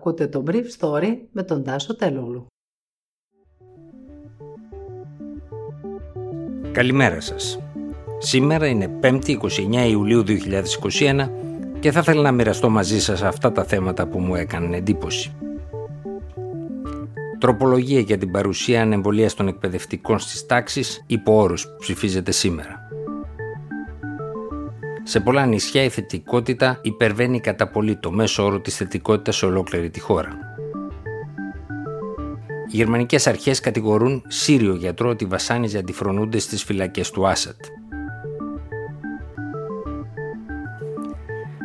Ακούτε το Brief Story με τον Τάσο Τελούλου. Καλημέρα σας. Σήμερα είναι 5η 29 Ιουλίου 2021 και θα ήθελα να μοιραστώ μαζί σας αυτά τα θέματα που μου έκαναν εντύπωση. Τροπολογία για την παρουσία ανεμβολίας των εκπαιδευτικών στις τάξεις υπό όρους που ψηφίζεται σήμερα. Σε πολλά νησιά η θετικότητα υπερβαίνει κατά πολύ το μέσο όρο της θετικότητας σε ολόκληρη τη χώρα. Οι γερμανικές αρχές κατηγορούν Σύριο γιατρό ότι βασάνιζε αντιφρονούντες στις φυλακές του Άσατ.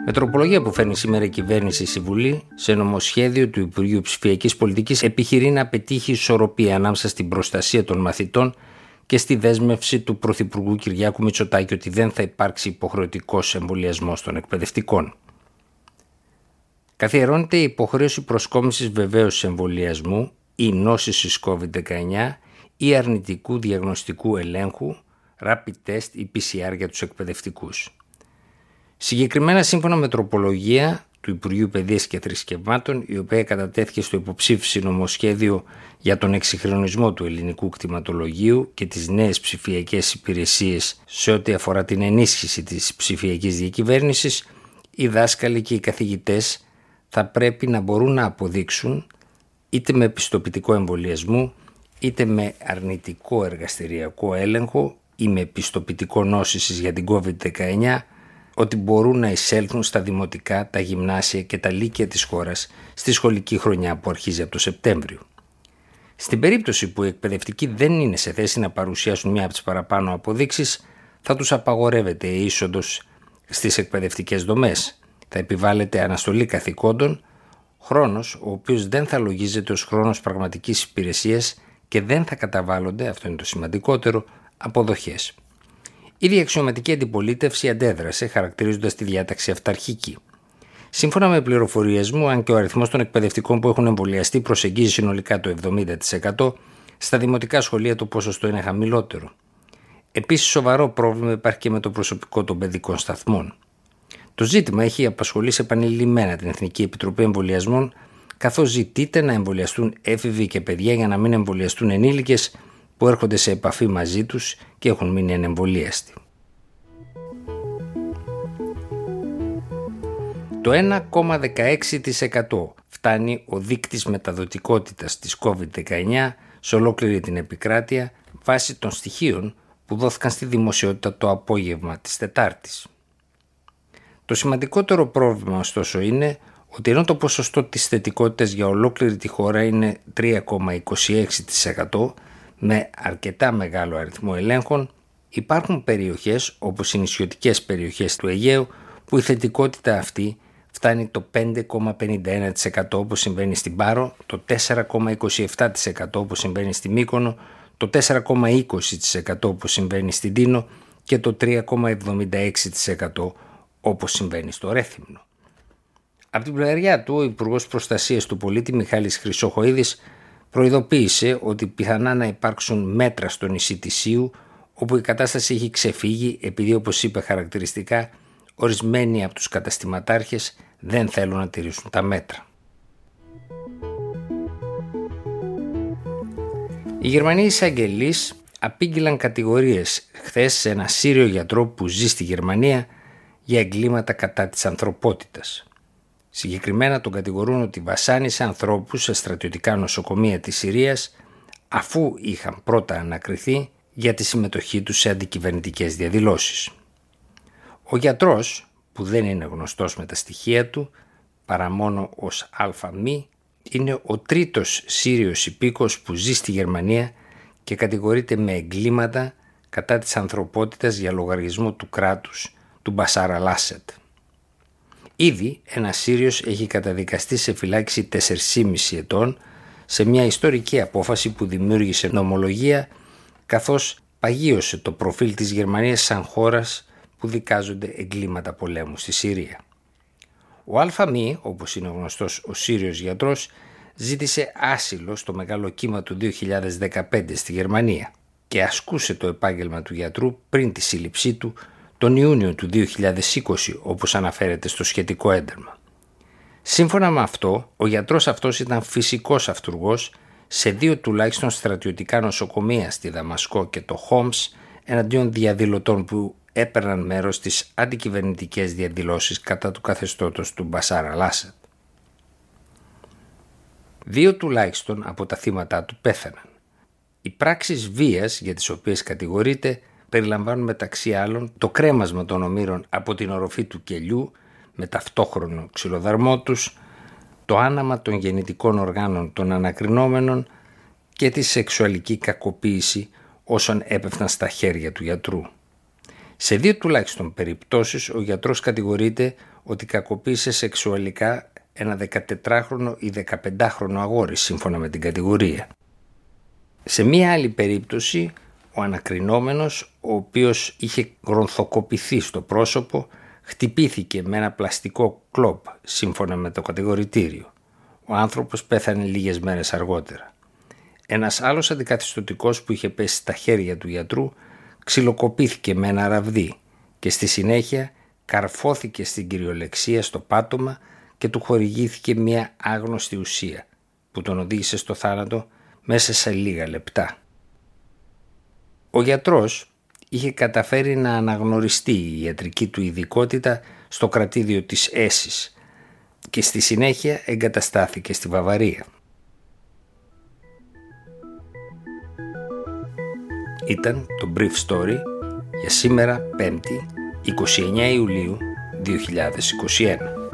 Με τροπολογία που φέρνει σήμερα η κυβέρνηση στη Βουλή, σε νομοσχέδιο του Υπουργείου Ψηφιακής Πολιτικής επιχειρεί να πετύχει ισορροπία ανάμεσα στην προστασία των μαθητών και στη δέσμευση του Πρωθυπουργού Κυριάκου Μητσοτάκη ότι δεν θα υπάρξει υποχρεωτικός εμβολιασμός των εκπαιδευτικών. Καθιερώνεται η υποχρέωση προσκόμισης βεβαίωσης εμβολιασμού ή νόσησης COVID-19 ή αρνητικού διαγνωστικού ελέγχου, rapid test ή PCR για τους εκπαιδευτικούς. Συγκεκριμένα σύμφωνα με τροπολογία του Υπουργείου Παιδείας και Θρησκευμάτων, η οποία κατατέθηκε στο υποψήφιση νομοσχέδιο για τον εξυγχρονισμό του ελληνικού κτηματολογίου και τις νέες ψηφιακές υπηρεσίες σε ό,τι αφορά την ενίσχυση της ψηφιακής διακυβέρνησης, οι δάσκαλοι και οι καθηγητές θα πρέπει να μπορούν να αποδείξουν είτε με πιστοποιητικό εμβολιασμού, είτε με αρνητικό εργαστηριακό έλεγχο ή με πιστοποιητικό νόσησης για την COVID-19 ότι μπορούν να εισέλθουν στα δημοτικά, τα γυμνάσια και τα λύκεια της χώρας στη σχολική χρονιά που αρχίζει από το Σεπτέμβριο. Στην περίπτωση που οι εκπαιδευτικοί δεν είναι σε θέση να παρουσιάσουν μία από τις παραπάνω αποδείξεις, θα τους απαγορεύεται η είσοδος στις εκπαιδευτικές δομές. Θα επιβάλλεται αναστολή καθηκόντων, χρόνος ο οποίος δεν θα λογίζεται ως χρόνος πραγματικής υπηρεσίας και δεν θα καταβάλλονται, αυτό είναι το σημαντικότερο, αποδοχές. Η αξιωματική αντιπολίτευση αντέδρασε, χαρακτηρίζοντας τη διάταξη αυταρχική. Σύμφωνα με πληροφορίες μου, αν και ο αριθμός των εκπαιδευτικών που έχουν εμβολιαστεί προσεγγίζει συνολικά το 70%, στα δημοτικά σχολεία το ποσοστό είναι χαμηλότερο. Επίσης, σοβαρό πρόβλημα υπάρχει και με το προσωπικό των παιδικών σταθμών. Το ζήτημα έχει απασχολήσει επανειλημμένα την Εθνική Επιτροπή Εμβολιασμών, καθώς ζητείται να εμβολιαστούν έφηβοι και παιδιά για να μην εμβολιαστούν ενήλικες που έρχονται σε επαφή μαζί τους και έχουν μείνει ανεμβολίαστοι. Το 1,16% φτάνει ο δείκτης μεταδοτικότητας της COVID-19 σε ολόκληρη την επικράτεια βάσει των στοιχείων που δόθηκαν στη δημοσιότητα το απόγευμα της Τετάρτης. Το σημαντικότερο πρόβλημα ωστόσο είναι ότι ενώ το ποσοστό της θετικότητας για ολόκληρη τη χώρα είναι 3,26% με αρκετά μεγάλο αριθμό ελέγχων, υπάρχουν περιοχές όπως οι νησιωτικές περιοχές του Αιγαίου που η θετικότητα αυτή φτάνει το 5,51% όπως συμβαίνει στην Πάρο, το 4,27% όπως συμβαίνει στη Μύκονο, το 4,20% όπως συμβαίνει στην Τίνο και το 3,76% όπως συμβαίνει στο Ρέθυμνο. Από την πλευριά του, ο Υπουργός Προστασίας του Πολίτη Μιχάλης Χρυσοχοίδης προειδοποίησε ότι πιθανά να υπάρξουν μέτρα στο νησί της Ιου όπου η κατάσταση έχει ξεφύγει επειδή όπως είπε χαρακτηριστικά ορισμένοι από τους καταστηματάρχες δεν θέλουν να τηρήσουν τα μέτρα. Οι Γερμανοί εισαγγελείς απήγγειλαν κατηγορίες χθες σε ένα Σύριο γιατρό που ζει στη Γερμανία για εγκλήματα κατά της ανθρωπότητας. Συγκεκριμένα τον κατηγορούν ότι βασάνισε ανθρώπους σε στρατιωτικά νοσοκομεία της Συρίας αφού είχαν πρώτα ανακριθεί για τη συμμετοχή τους σε αντικυβερνητικές διαδηλώσεις. Ο γιατρός, που δεν είναι γνωστός με τα στοιχεία του, παρά μόνο ως ΑΜΗ, είναι ο τρίτος Σύριος υπήκος που ζει στη Γερμανία και κατηγορείται με εγκλήματα κατά της ανθρωπότητας για λογαριασμό του κράτους του Μπασάρα Λάσετ. Ήδη ένα Σύριος έχει καταδικαστεί σε φυλάξη 4,5 ετών σε μια ιστορική απόφαση που δημιούργησε νομολογία καθώς παγίωσε το προφίλ της Γερμανίας σαν χώρας που δικάζονται εγκλήματα πολέμου στη Συρία. Ο ΑΜΗ, όπως είναι γνωστός ο Σύριος γιατρός, ζήτησε άσυλο στο μεγάλο κύμα του 2015 στη Γερμανία και ασκούσε το επάγγελμα του γιατρού πριν τη σύλληψή του τον Ιούνιο του 2020 όπως αναφέρεται στο σχετικό ένταλμα. Σύμφωνα με αυτό, ο γιατρός αυτός ήταν φυσικός αυτούργος σε δύο τουλάχιστον στρατιωτικά νοσοκομεία στη Δαμασκό και το Χόμς εναντίον διαδηλωτών που έπαιρναν μέρος στις αντικυβερνητικές διαδηλώσεις κατά του καθεστώτος του Μπασάρα Λάσετ. Δύο τουλάχιστον από τα θύματα του πέθαναν. Οι πράξεις βίας για τις οποίες κατηγορείται περιλαμβάνουν μεταξύ άλλων το κρέμασμα των ομήρων από την οροφή του κελιού με ταυτόχρονο ξυλοδαρμό τους, το άναμα των γεννητικών οργάνων των ανακρινόμενων και τη σεξουαλική κακοποίηση όσων έπεφταν στα χέρια του γιατρού. Σε δύο τουλάχιστον περιπτώσεις ο γιατρός κατηγορείται ότι κακοποίησε σεξουαλικά ένα 14χρονο ή 15χρονο αγόρι σύμφωνα με την κατηγορία. Σε μία άλλη περίπτωση ο ανακρινόμενος ο οποίος είχε γρονθοκοπηθεί στο πρόσωπο χτυπήθηκε με ένα πλαστικό κλόπ σύμφωνα με το κατηγορητήριο. Ο άνθρωπος πέθανε λίγες μέρες αργότερα. Ένας άλλος αντικαθιστωτικός που είχε πέσει στα χέρια του γιατρού ξυλοκοπήθηκε με ένα ραβδί και στη συνέχεια καρφώθηκε στην κυριολεξία στο πάτωμα και του χορηγήθηκε μια άγνωστη ουσία που τον οδήγησε στο θάνατο μέσα σε λίγα λεπτά. Ο γιατρός είχε καταφέρει να αναγνωριστεί η ιατρική του ειδικότητα στο κρατήδιο της Έσης και στη συνέχεια εγκαταστάθηκε στη Βαβαρία. Ήταν το Brief Story για σήμερα 5η 29 Ιουλίου 2021.